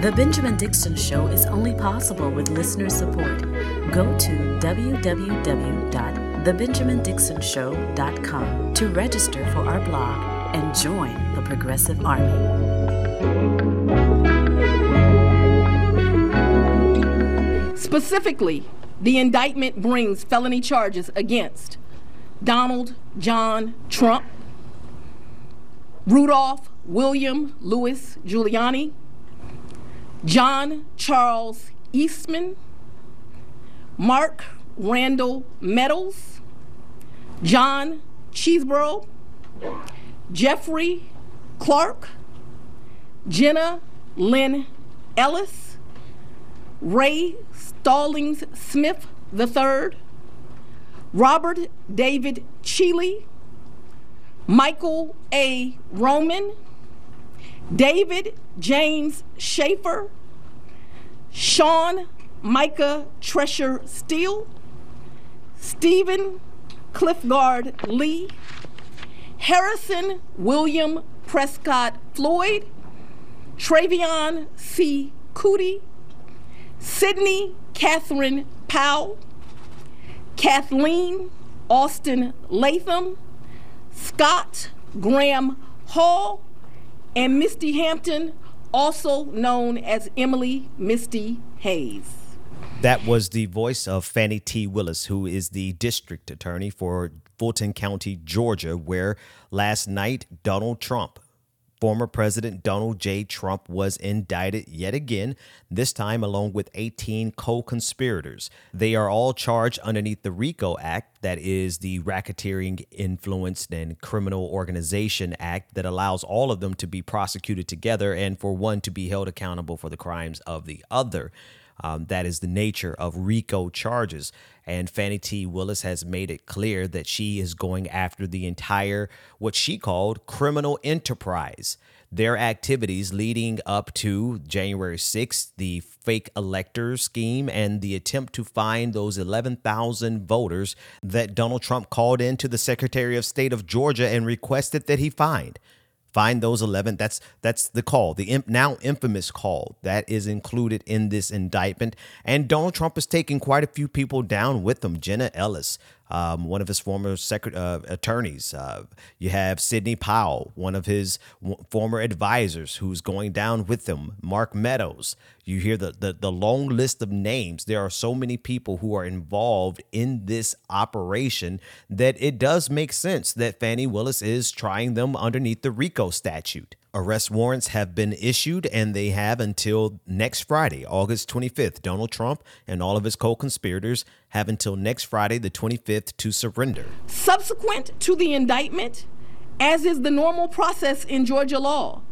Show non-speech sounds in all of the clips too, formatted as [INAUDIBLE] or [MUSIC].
The Benjamin Dixon Show is only possible with listener support. Go to www.thebenjamindixonshow.com to register for our blog and join the Progressive Army. Specifically, the indictment brings felony charges against Donald John Trump, Rudolph William Louis Giuliani, John Charles Eastman, Mark Randall Meadows, John Chesebro, Jeffrey Clark, Jenna Lynn Ellis, Ray Stallings Smith III, Robert David Cheeley, Michael A. Roman, David James Shafer, Shawn Micah Tresher Still, Stephen Cliffgard Lee, Harrison William Prescott Floyd, Trevian C. Kutti, Sidney Katherine Powell, Cathleen Alston Latham, Scott Graham Hall, and Misty Hampton, also known as Emily Misty Hayes. That was the voice of Fani T. Willis, who is the district attorney for Fulton County, Georgia, where last night Donald Trump, former President Donald J. Trump, was indicted yet again, this time along with 18 co conspirators. They are all charged underneath the RICO Act, that is the Racketeering Influenced and Criminal Organization Act, that allows all of them to be prosecuted together and for one to be held accountable for the crimes of the other. Um, that is the nature of RICO charges. And Fani T. Willis has made it clear that she is going after the entire, what she called criminal enterprise. Their activities leading up to January 6th, the fake elector scheme, and the attempt to find those 11,000 voters that Donald Trump called in to the Secretary of State of Georgia and requested that he find find those 11 that's that's the call the imp, now infamous call that is included in this indictment. And donald trump is taking quite a few people down with him. Jenna ellis um, one of his former secret, uh, attorneys. Uh, you have Sidney Powell, one of his w- former advisors, who's going down with him. Mark Meadows. You hear the, the the long list of names. There are so many people who are involved in this operation that it does make sense that Fani Willis is trying them underneath the RICO statute. Arrest warrants have been issued and they have until next Friday, August 25th. Donald Trump and all of his co conspirators have until next Friday, the 25th, to surrender. Subsequent to the indictment, as is the normal process in Georgia law,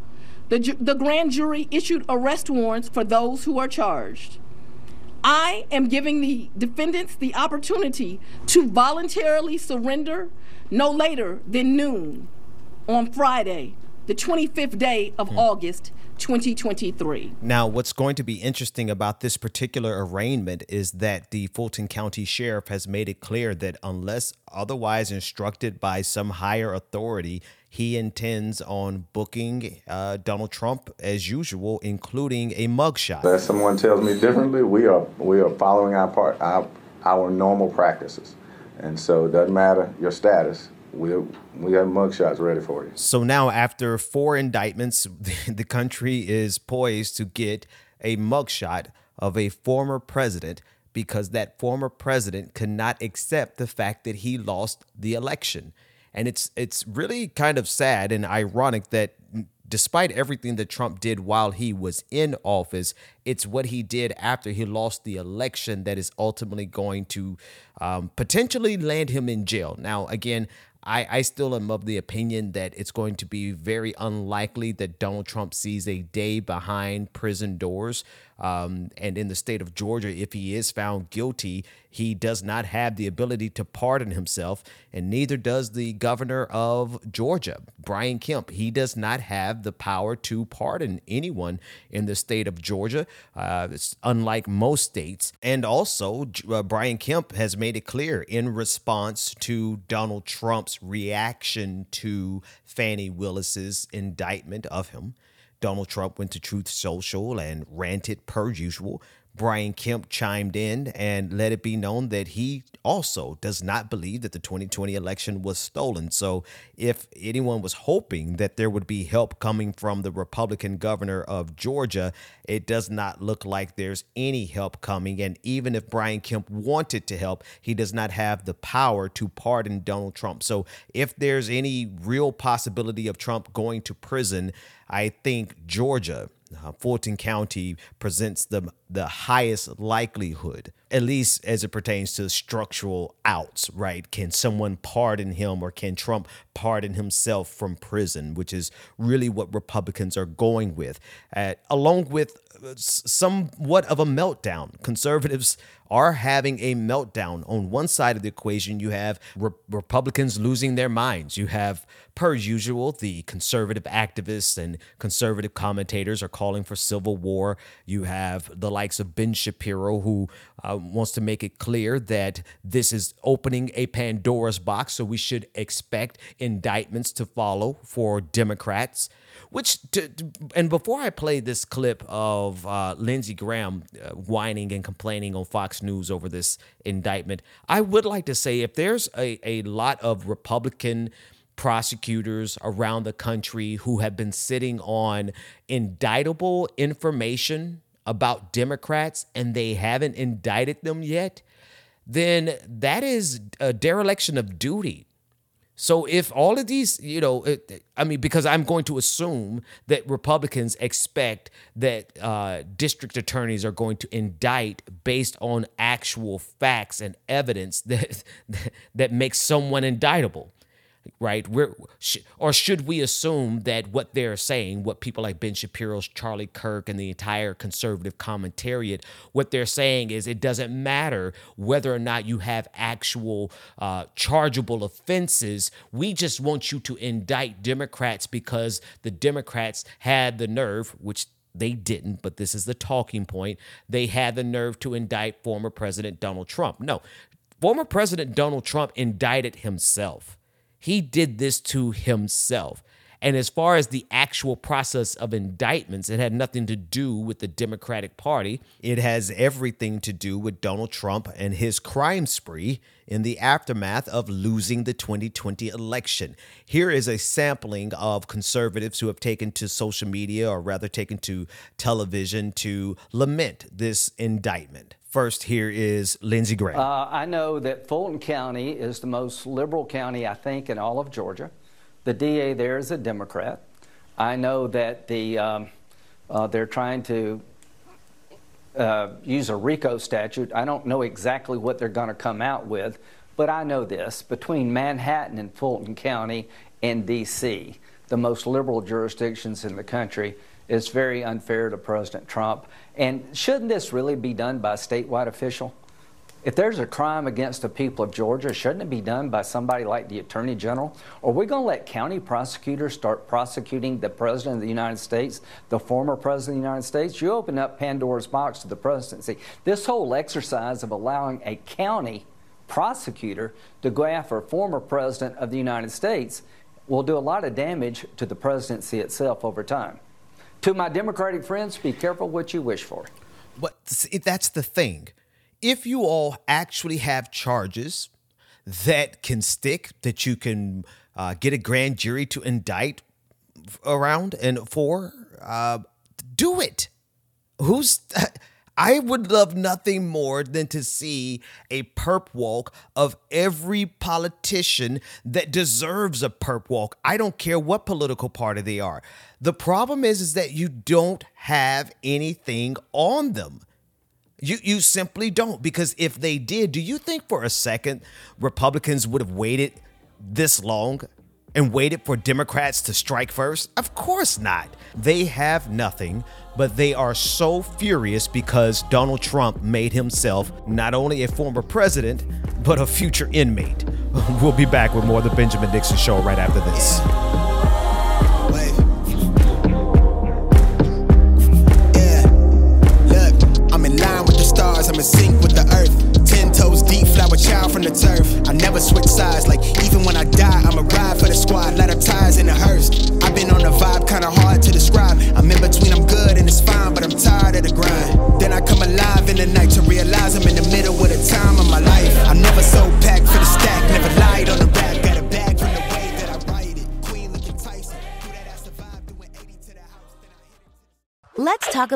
the, ju- the grand jury issued arrest warrants for those who are charged. I am giving the defendants the opportunity to voluntarily surrender no later than noon on Friday, the 25th day of August 2023. Now, what's going to be interesting about this particular arraignment is that the Fulton County Sheriff has made it clear that unless otherwise instructed by some higher authority, he intends on booking uh, Donald Trump as usual, including a mugshot. Unless someone tells me differently, we are we are following our part our our normal practices, and so it doesn't matter your status. We we have mugshots ready for you. So now, after four indictments, [LAUGHS] the country is poised to get a mugshot of a former president because that former president could not accept the fact that he lost the election. And it's it's really kind of sad and ironic that despite everything that Trump did while he was in office, it's what he did after he lost the election that is ultimately going to um, potentially land him in jail. Now, again, I, I still am of the opinion that it's going to be very unlikely that Donald Trump sees a day behind prison doors. Um, and in the state of Georgia, if he is found guilty, he does not have the ability to pardon himself, and neither does the governor of Georgia, Brian Kemp. He does not have the power to pardon anyone in the state of Georgia, uh, unlike most states. And also, uh, Brian Kemp has made it clear in response to Donald Trump's reaction to Fani Willis's indictment of him Donald Trump went to Truth Social and ranted per usual. Brian Kemp chimed in and let it be known that he also does not believe that the 2020 election was stolen. So, if anyone was hoping that there would be help coming from the Republican governor of Georgia, it does not look like there's any help coming. And even if Brian Kemp wanted to help, he does not have the power to pardon Donald Trump. So, if there's any real possibility of Trump going to prison, I think Georgia uh, Fulton County presents the the highest likelihood, at least as it pertains to structural outs. Right? Can someone pardon him, or can Trump pardon himself from prison? Which is really what Republicans are going with, uh, along with somewhat of a meltdown. Conservatives are having a meltdown. On one side of the equation, you have re- Republicans losing their minds. You have, per usual, the conservative activists and conservative commentators are calling for civil war. You have the likes of Ben Shapiro, who uh, wants to make it clear that this is opening a Pandora's box, so we should expect indictments to follow for Democrats. Which, to, and before I play this clip of uh, Lindsey Graham uh, whining and complaining on Fox News over this indictment, I would like to say if there's a, a lot of Republican prosecutors around the country who have been sitting on indictable information about Democrats and they haven't indicted them yet, then that is a dereliction of duty so if all of these, you know, I mean, because I'm going to assume that Republicans expect that uh, district attorneys are going to indict based on actual facts and evidence [LAUGHS] that that makes someone indictable right? We're, or should we assume that what they're saying, what people like Ben Shapiro's Charlie Kirk and the entire conservative commentariat, what they're saying is it doesn't matter whether or not you have actual uh, chargeable offenses. We just want you to indict Democrats because the Democrats had the nerve, which they didn't, but this is the talking point. They had the nerve to indict former President Donald Trump. No, former President Donald Trump indicted himself. He did this to himself. And as far as the actual process of indictments, it had nothing to do with the Democratic Party. It has everything to do with Donald Trump and his crime spree in the aftermath of losing the 2020 election. Here is a sampling of conservatives who have taken to social media, or rather taken to television, to lament this indictment. First, here is Lindsey Graham. Uh, I know that Fulton County is the most liberal county, I think, in all of Georgia. The DA there is a Democrat. I know that the um, uh, they're trying to uh, use a RICO statute. I don't know exactly what they're going to come out with, but I know this: between Manhattan and Fulton County and D.C., the most liberal jurisdictions in the country, it's very unfair to President Trump. And shouldn't this really be done by a statewide official? If there's a crime against the people of Georgia, shouldn't it be done by somebody like the Attorney General? Are we going to let county prosecutors start prosecuting the President of the United States, the former President of the United States? You open up Pandora's box to the presidency. This whole exercise of allowing a county prosecutor to go after a former President of the United States will do a lot of damage to the presidency itself over time. To my Democratic friends, be careful what you wish for. But that's the thing. If you all actually have charges that can stick that you can uh, get a grand jury to indict around and for, uh, do it. Who's [LAUGHS] I would love nothing more than to see a perp walk of every politician that deserves a perp walk. I don't care what political party they are. The problem is is that you don't have anything on them. You you simply don't because if they did, do you think for a second Republicans would have waited this long and waited for Democrats to strike first? Of course not. They have nothing, but they are so furious because Donald Trump made himself not only a former president, but a future inmate. [LAUGHS] We'll be back with more of the Benjamin Dixon Show right after this.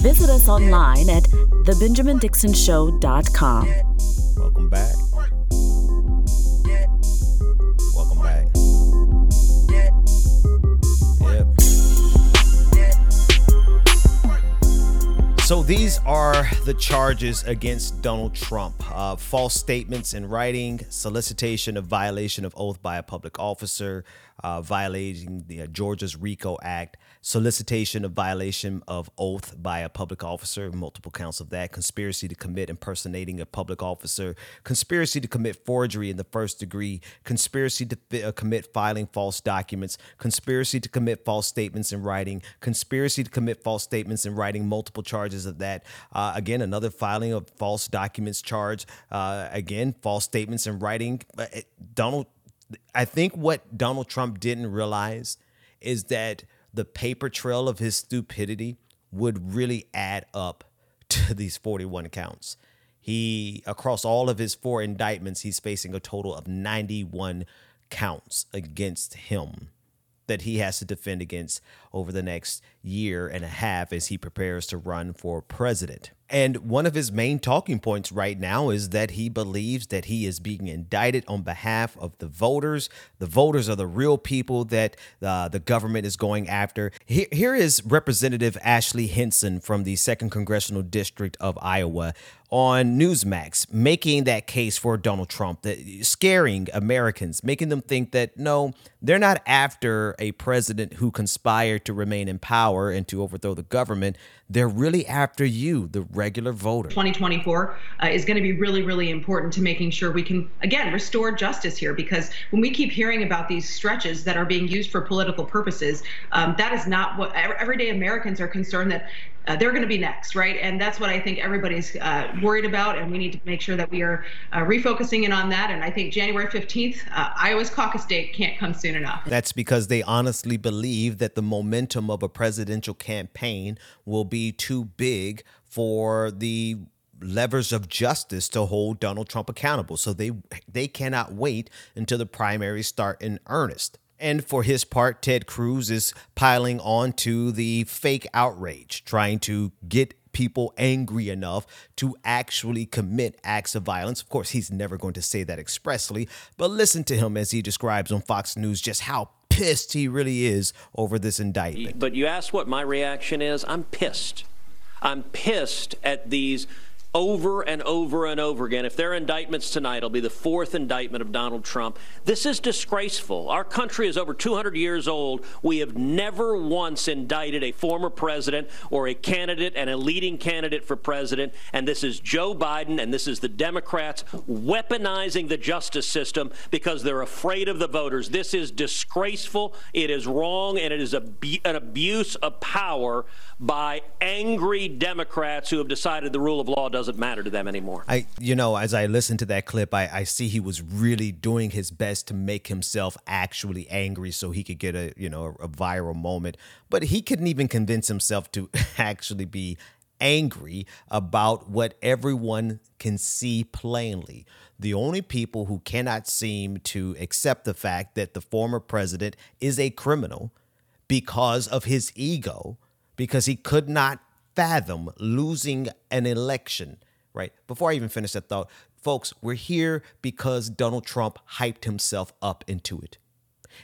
Visit us online at thebenjamindixonshow.com. Welcome back. Welcome back. Yep. So these are the charges against Donald Trump uh, false statements in writing, solicitation of violation of oath by a public officer, uh, violating the uh, Georgia's RICO Act, solicitation of violation of oath by a public officer, multiple counts of that, conspiracy to commit impersonating a public officer, conspiracy to commit forgery in the first degree, conspiracy to fi- uh, commit filing false documents, conspiracy to commit false statements in writing, conspiracy to commit false statements in writing, multiple charges of that. Uh, again, another filing of false documents charge. Uh, again, false statements in writing. Uh, Donald, I think what Donald Trump didn't realize is that the paper trail of his stupidity would really add up to these 41 counts. He, across all of his four indictments, he's facing a total of 91 counts against him that he has to defend against over the next year and a half as he prepares to run for president. And one of his main talking points right now is that he believes that he is being indicted on behalf of the voters. The voters are the real people that uh, the government is going after. Here, here is Representative Ashley Hinson from the 2nd Congressional District of Iowa on Newsmax making that case for Donald Trump, that scaring Americans, making them think that no, they're not after a president who conspired to remain in power and to overthrow the government. They're really after you, the regular voter. 2024 uh, is going to be really, really important to making sure we can, again, restore justice here. Because when we keep hearing about these stretches that are being used for political purposes, um, that is not what everyday Americans are concerned that uh, they're going to be next, right? And that's what I think everybody's uh, worried about, and we need to make sure that we are uh, refocusing in on that. And I think January 15th, uh, Iowa's caucus date can't come soon enough. That's because they honestly believe that the momentum of a presidential campaign will be too big for the levers of justice to hold Donald Trump accountable. So they they cannot wait until the primaries start in earnest. And for his part, Ted Cruz is piling on to the fake outrage, trying to get people angry enough to actually commit acts of violence. Of course, he's never going to say that expressly, but listen to him as he describes on Fox News just how pissed he really is over this indictment. But you asked what my reaction is. I'm pissed. I'm pissed at these over and over and over again. If there are indictments tonight, it'll be the fourth indictment of Donald Trump. This is disgraceful. Our country is over 200 years old. We have never once indicted a former president or a candidate and a leading candidate for president. And this is Joe Biden and this is the Democrats weaponizing the justice system because they're afraid of the voters. This is disgraceful. It is wrong and it is an abuse of power by angry Democrats who have decided the rule of law doesn't matter to them anymore. I, you know, as I listen to that clip, I, I see he was really doing his best to make himself actually angry so he could get a, you know, a, a viral moment. But he couldn't even convince himself to [LAUGHS] actually be angry about what everyone can see plainly. The only people who cannot seem to accept the fact that the former president is a criminal because of his ego because he could not fathom losing an election, right? Before I even finish that thought, folks, we're here because Donald Trump hyped himself up into it.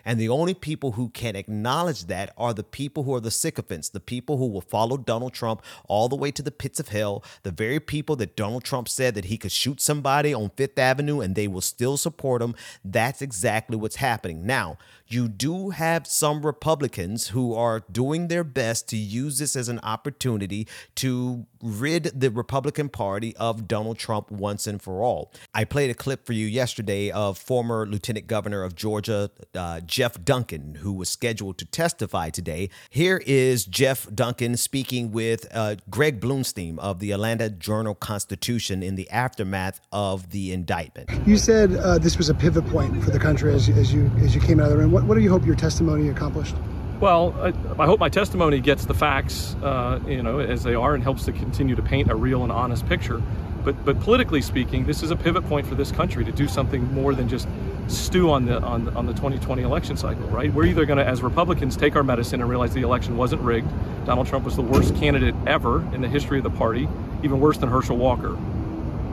And the only people who can acknowledge that are the people who are the sycophants, the people who will follow Donald Trump all the way to the pits of hell, the very people that Donald Trump said that he could shoot somebody on Fifth Avenue and they will still support him. That's exactly what's happening. Now, you do have some Republicans who are doing their best to use this as an opportunity to rid the Republican Party of Donald Trump once and for all. I played a clip for you yesterday of former Lieutenant Governor of Georgia, uh, Geoff Duncan, who was scheduled to testify today. Here is Geoff Duncan speaking with uh, Greg Bluestein of the Atlanta Journal Constitution in the aftermath of the indictment. You said uh, this was a pivot point for the country as, as you as you came out of the room. What, what do you hope your testimony accomplished? Well, I, I, hope my testimony gets the facts, uh, you know, as they are, and helps to continue to paint a real and honest picture. But, but politically speaking, this is a pivot point for this country to do something more than just stew on the on, on the 2020 election cycle. Right? We're either going to, as Republicans, take our medicine and realize the election wasn't rigged. Donald Trump was the worst candidate ever in the history of the party, even worse than Herschel Walker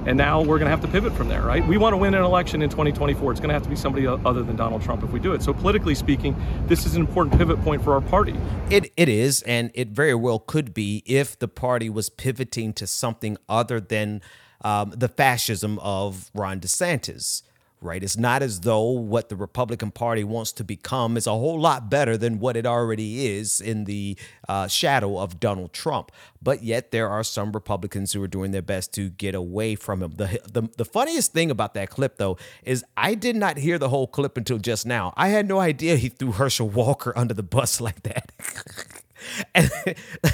and now we're going to have to pivot from there, right? We want to win an election in 2024. It's going to have to be somebody other than Donald Trump if we do it. So politically speaking, this is an important pivot point for our party. It it is, and it very well could be if the party was pivoting to something other than um, the fascism of Ron DeSantis right? It's not as though what the Republican Party wants to become is a whole lot better than what it already is in the uh, shadow of Donald Trump. But yet there are some Republicans who are doing their best to get away from him. The, the, the funniest thing about that clip, though, is I did not hear the whole clip until just now. I had no idea he threw Herschel Walker under the bus [LAUGHS] like that. [LAUGHS] [LAUGHS] And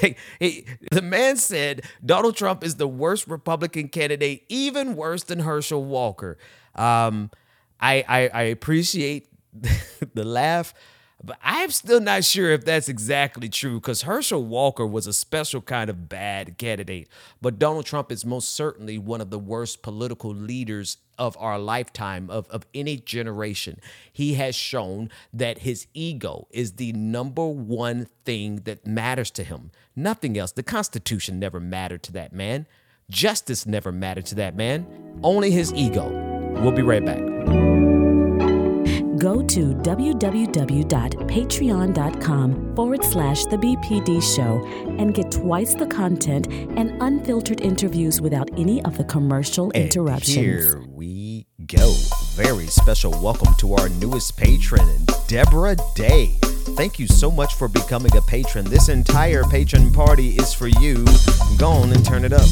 like he, the man said, Donald Trump is the worst Republican candidate, even worse than Herschel Walker. Um, I, I, I appreciate [LAUGHS] the laugh, but I'm still not sure if that's exactly true because Herschel Walker was a special kind of bad candidate. But Donald Trump is most certainly one of the worst political leaders of our lifetime, of, of any generation. He has shown that his ego is the number one thing that matters to him. Nothing else. The Constitution never mattered to that man. Justice never mattered to that man. Only his ego. We'll be right back. Go to www.patreon.com forward slash The BPD Show and get twice the content and unfiltered interviews without any of the commercial and interruptions. Here we go. Very special welcome to our newest patron, Deborah Day. Thank you so much for becoming a patron. This entire patron party is for you. Go on and turn it up.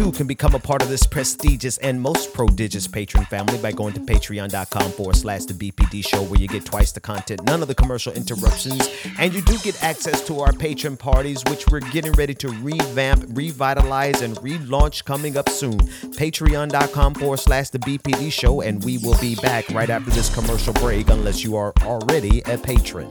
Too can become a part of this prestigious and most prodigious patron family by going to patreon.com forward slash the BPD show, where you get twice the content, none of the commercial interruptions, and you do get access to our patron parties, which we're getting ready to revamp, revitalize, and relaunch coming up soon. Patreon.com forward slash the BPD show, and we will be back right after this commercial break, unless you are already a patron.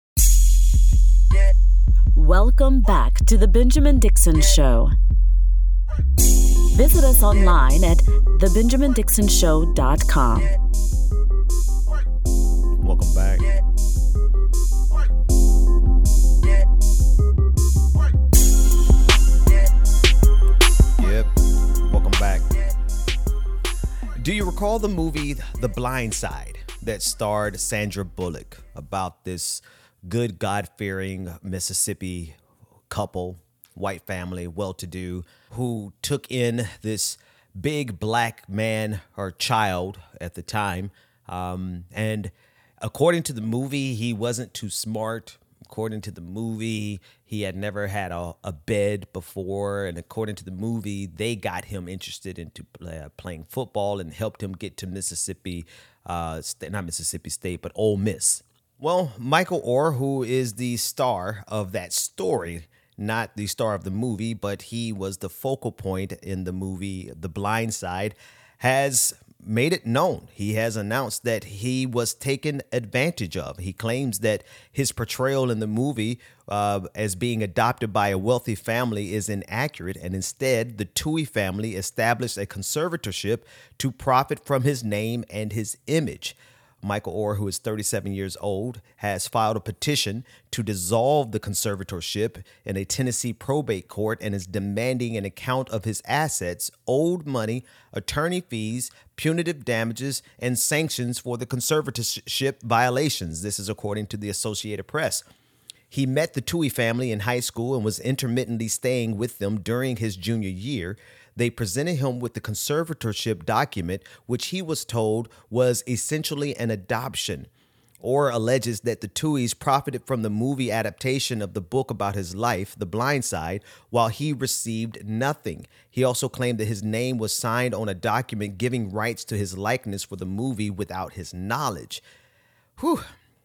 Welcome back to the Benjamin Dixon Show. Visit us online at thebenjamindixonshow.com. Welcome back. Yep. Welcome back. Do you recall the movie The Blind Side that starred Sandra Bullock about this good, God fearing Mississippi couple, white family, well to do, who took in this big black man or child at the time? Um, and according to the movie, he wasn't too smart. According to the movie, he had never had a, a bed before. And according to the movie, they got him interested into play, playing football and helped him get to Mississippi, uh, not Mississippi State, but Ole Miss. Well, Michael Oher, who is the star of that story, not the star of the movie, but he was the focal point in the movie The Blind Side, has made it known. He has announced that he was taken advantage of. He claims that his portrayal in the movie uh, as being adopted by a wealthy family is inaccurate, and instead, the Tuohy family established a conservatorship to profit from his name and his image. Michael Oher, who is 37 years old, has filed a petition to dissolve the conservatorship in a Tennessee probate court and is demanding an account of his assets, owed money, attorney fees, punitive damages, and sanctions for the conservatorship violations. This is according to the Associated Press. He met the Tuohy family in high school and was intermittently staying with them during his junior year they presented him with the conservatorship document, which he was told was essentially an adoption. Oher alleges that the Tuohys profited from the movie adaptation of the book about his life, The Blind Side, while he received nothing. He also claimed that his name was signed on a document giving rights to his likeness for the movie without his knowledge. Whew.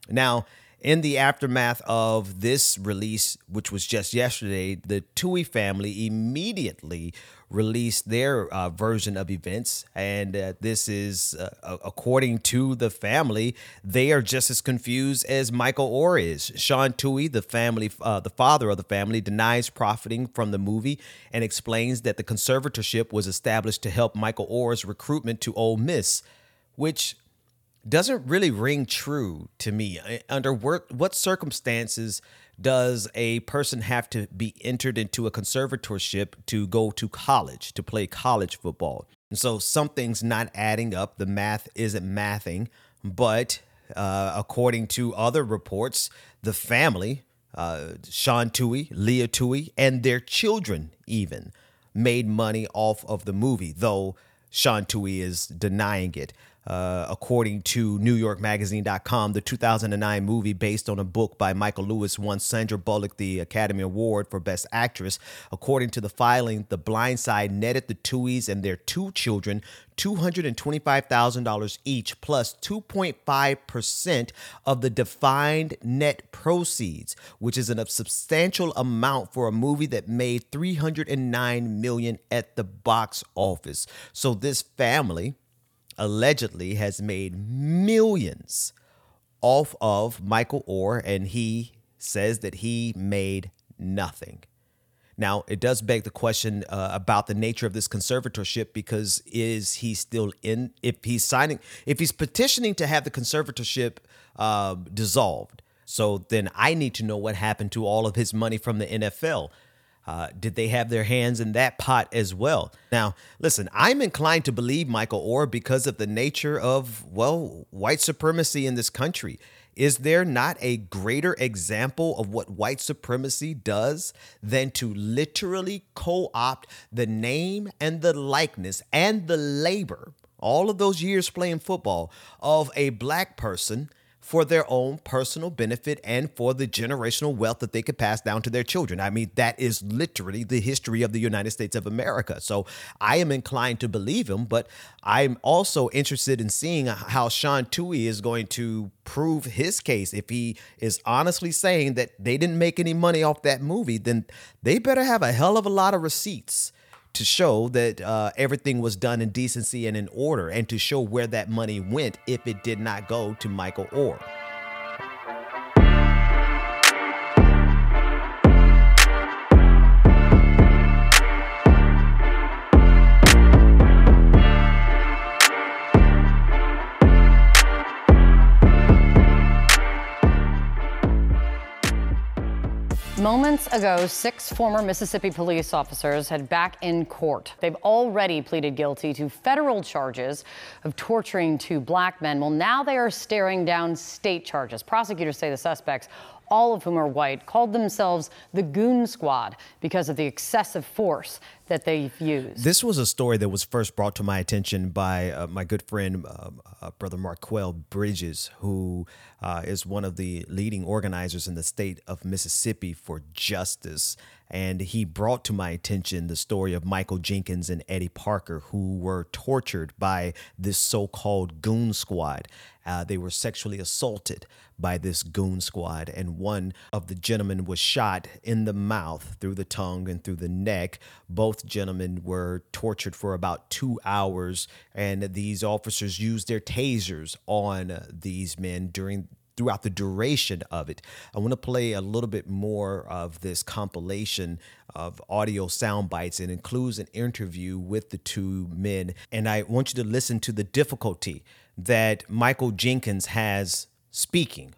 Now, in the aftermath of this release, which was just yesterday, the Tuohy family immediately released their uh, version of events. And uh, this is, uh, according to the family, they are just as confused as Michael Oher is. Sean Tuohy, the family, uh, the father of the family, denies profiting from the movie and explains that the conservatorship was established to help Michael Oher's recruitment to Ole Miss, which doesn't really ring true to me. Under what, circumstances does a person have to be entered into a conservatorship to go to college, to play college football? And so something's not adding up. The math isn't mathing. But uh, according to other reports, the family, uh, Sean Tuohy, Leah Tuohy, and their children even made money off of the movie, though Sean Tuohy is denying it. Uh, according to NewYorkMagazine.com, the 2009 movie based on a book by Michael Lewis won Sandra Bullock the Academy Award for Best Actress. According to the filing, The Blind Side netted the Tuohys and their two children $225,000 each, plus 2.5% of the defined net proceeds, which is a substantial amount for a movie that made 309 million at the box office. So this family allegedly has made millions off of Michael Oher, and he says that he made nothing. Now, it does beg the question uh, about the nature of this conservatorship because is he still in? If he's signing, if he's petitioning to have the conservatorship uh, dissolved, So then I need to know what happened to all of his money from the NFL. Uh, did they have their hands in that pot as well? Now, listen, I'm inclined to believe Michael Oher because of the nature of, well, white supremacy in this country. Is there not a greater example of what white supremacy does than to literally co opt the name and the likeness and the labor, all of those years playing football, of a black person? For their own personal benefit and for the generational wealth that they could pass down to their children. I mean, that is literally the history of the United States of America. So I am inclined to believe him, but I'm also interested in seeing how Sean Tuohy is going to prove his case. If he is honestly saying that they didn't make any money off that movie, then they better have a hell of a lot of receipts to show that uh, everything was done in decency and in order, and to show where that money went if it did not go to Michael Oher. Moments ago, six former Mississippi police officers had back in court. They've already pleaded guilty to federal charges of torturing two black men. Well, now they are staring down state charges. Prosecutors say the suspects all of whom are white, called themselves the Goon Squad because of the excessive force that they've used. This was a story that was first brought to my attention by uh, my good friend, uh, uh, Brother Marquel Bridges, who uh, is one of the leading organizers in the state of Mississippi for justice. And he brought to my attention the story of Michael Jenkins and Eddie Parker, who were tortured by this so called goon squad. Uh, they were sexually assaulted by this goon squad, and one of the gentlemen was shot in the mouth through the tongue and through the neck. Both gentlemen were tortured for about two hours, and these officers used their tasers on these men during throughout the duration of it. I want to play a little bit more of this compilation of audio sound bites. It includes an interview with the two men. And I want you to listen to the difficulty that Michael Jenkins has speaking.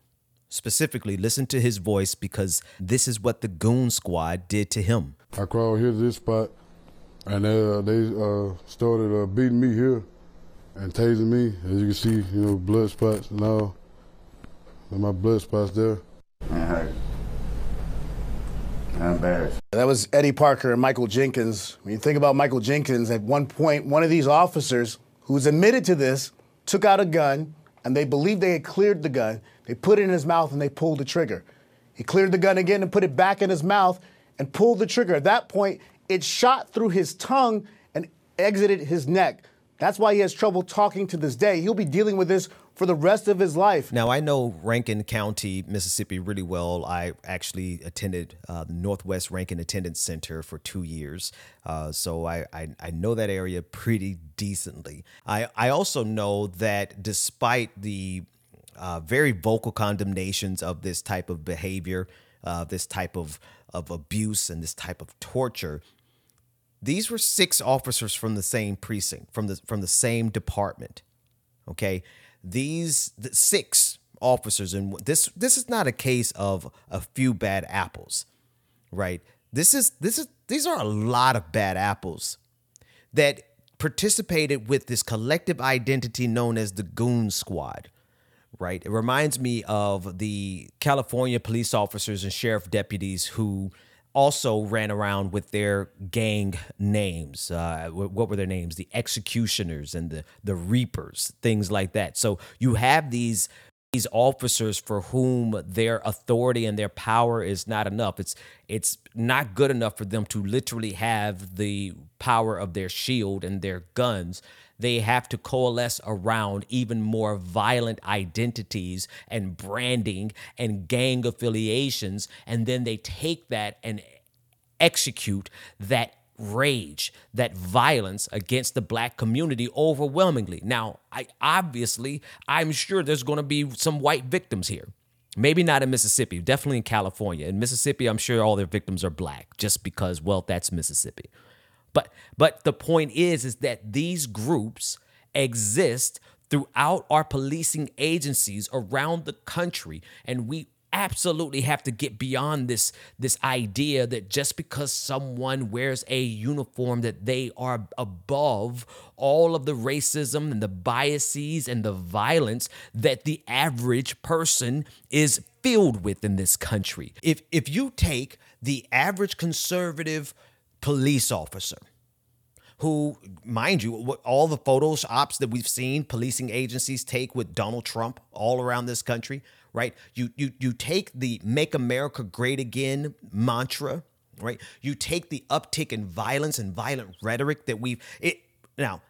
Specifically, listen to his voice because this is what the Goon Squad did to him. I crawled here to this spot, and uh, they uh, started uh, beating me here and tasing me. As you can see, you know, blood spots and all. And my blood spots there. Man, I'm embarrassed. That was Eddie Parker and Michael Jenkins. When you think about Michael Jenkins, at one point, one of these officers who's admitted to this took out a gun and they believed they had cleared the gun. They put it in his mouth and they pulled the trigger. He cleared the gun again and put it back in his mouth and pulled the trigger. At that point, it shot through his tongue and exited his neck. That's why he has trouble talking to this day. He'll be dealing with this for the rest of his life. Now, I know Rankin County, Mississippi, really well. I actually attended uh, Northwest Rankin Attendance Center for two years. Uh, so I, I, I, know that area pretty decently. I, I also know that despite the uh, very vocal condemnations of this type of behavior, uh, this type of, of abuse, and this type of torture, these were six officers from the same precinct, from the from the same department. Okay, these the six officers, and this this is not a case of a few bad apples, right? This is this is these are a lot of bad apples that participated with this collective identity known as the Goon Squad. Right. It reminds me of the California police officers and sheriff deputies who also ran around with their gang names. Uh, what were their names? The executioners and the the reapers, things like that. So you have these these officers for whom their authority and their power is not enough. It's it's not good enough for them to literally have the power of their shield and their guns they have to coalesce around even more violent identities and branding and gang affiliations. And then they take that and execute that rage, that violence against the black community overwhelmingly. Now, I obviously, I'm sure there's going to be some white victims here. Maybe not in Mississippi, definitely in California. In Mississippi, I'm sure all their victims are black just because, well, that's Mississippi. But but the point is is that these groups exist throughout our policing agencies around the country and we absolutely have to get beyond this this idea that just because someone wears a uniform that they are above all of the racism and the biases and the violence that the average person is filled with in this country. If if you take the average conservative police officer who, mind you, all the photos ops that we've seen policing agencies take with Donald Trump all around this country, right? You you you take the "Make America Great Again" mantra, right? You take the uptick in violence and violent rhetoric that we've it now.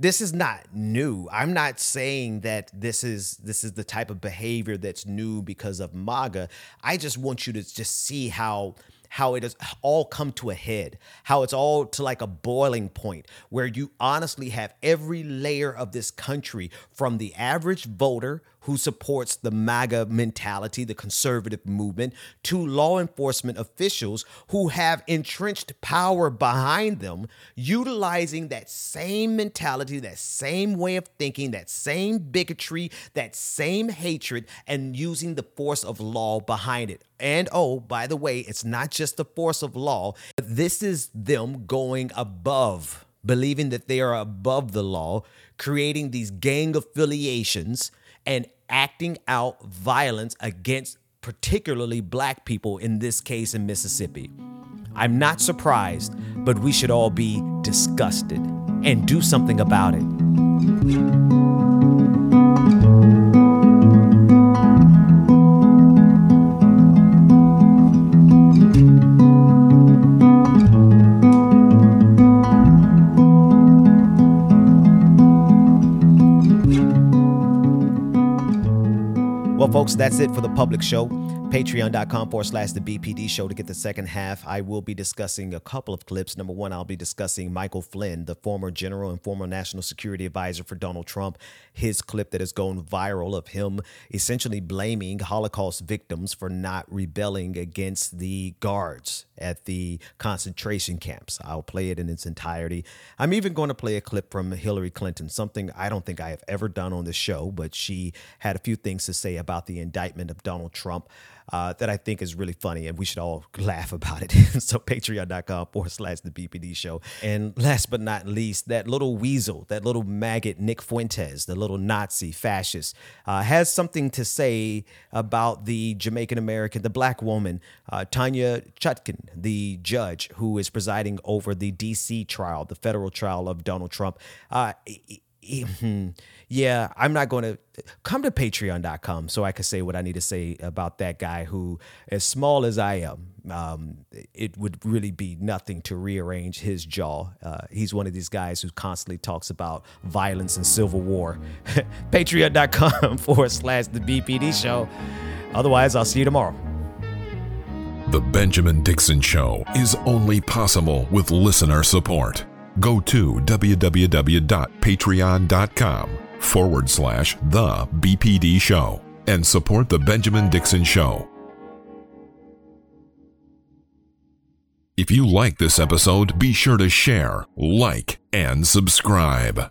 This is not new. I'm not saying that this is this is the type of behavior that's new because of MAGA. I just want you to just see how how it has all come to a head, how it's all to like a boiling point where you honestly have every layer of this country from the average voter who supports the MAGA mentality, the conservative movement, to law enforcement officials who have entrenched power behind them, utilizing that same mentality, that same way of thinking, that same bigotry, that same hatred, and using the force of law behind it. And oh, by the way, it's not just the force of law, this is them going above, believing that they are above the law, creating these gang affiliations and acting out violence against particularly black people, in this case in Mississippi. I'm not surprised, but we should all be disgusted and do something about it. Folks, that's it for the public show. Patreon.com forward slash the BPD show to get the second half. I will be discussing a couple of clips. Number one, I'll be discussing Michael Flynn, the former general and former national security advisor for Donald Trump. His clip that has gone viral of him essentially blaming Holocaust victims for not rebelling against the guards at the concentration camps. I'll play it in its entirety. I'm even going to play a clip from Hillary Clinton, something I don't think I have ever done on the show, but she had a few things to say about the indictment of Donald Trump uh, that I think is really funny, and we should all [LAUGHS] laugh about it. [LAUGHS] so patreon.com forward slash the BPD show. And last but not least, that little weasel, that little maggot, Nick Fuentes, the little Nazi fascist, uh, has something to say about the Jamaican American, the black woman, uh, Tanya Chutkan, the judge who is presiding over the DC trial, the federal trial of Donald Trump. Uh, yeah, I'm not going to come to patreon.com so I can say what I need to say about that guy who, as small as I am, um, it would really be nothing to rearrange his jaw. Uh, he's one of these guys who constantly talks about violence and civil war. [LAUGHS] patreon.com [LAUGHS] forward slash the BPD show. Otherwise, I'll see you tomorrow. The Benjamin Dixon Show is only possible with listener support. Go to www.patreon.com forward slash the BPD Show and support The Benjamin Dixon Show. If you like this episode, be sure to share, like, and subscribe.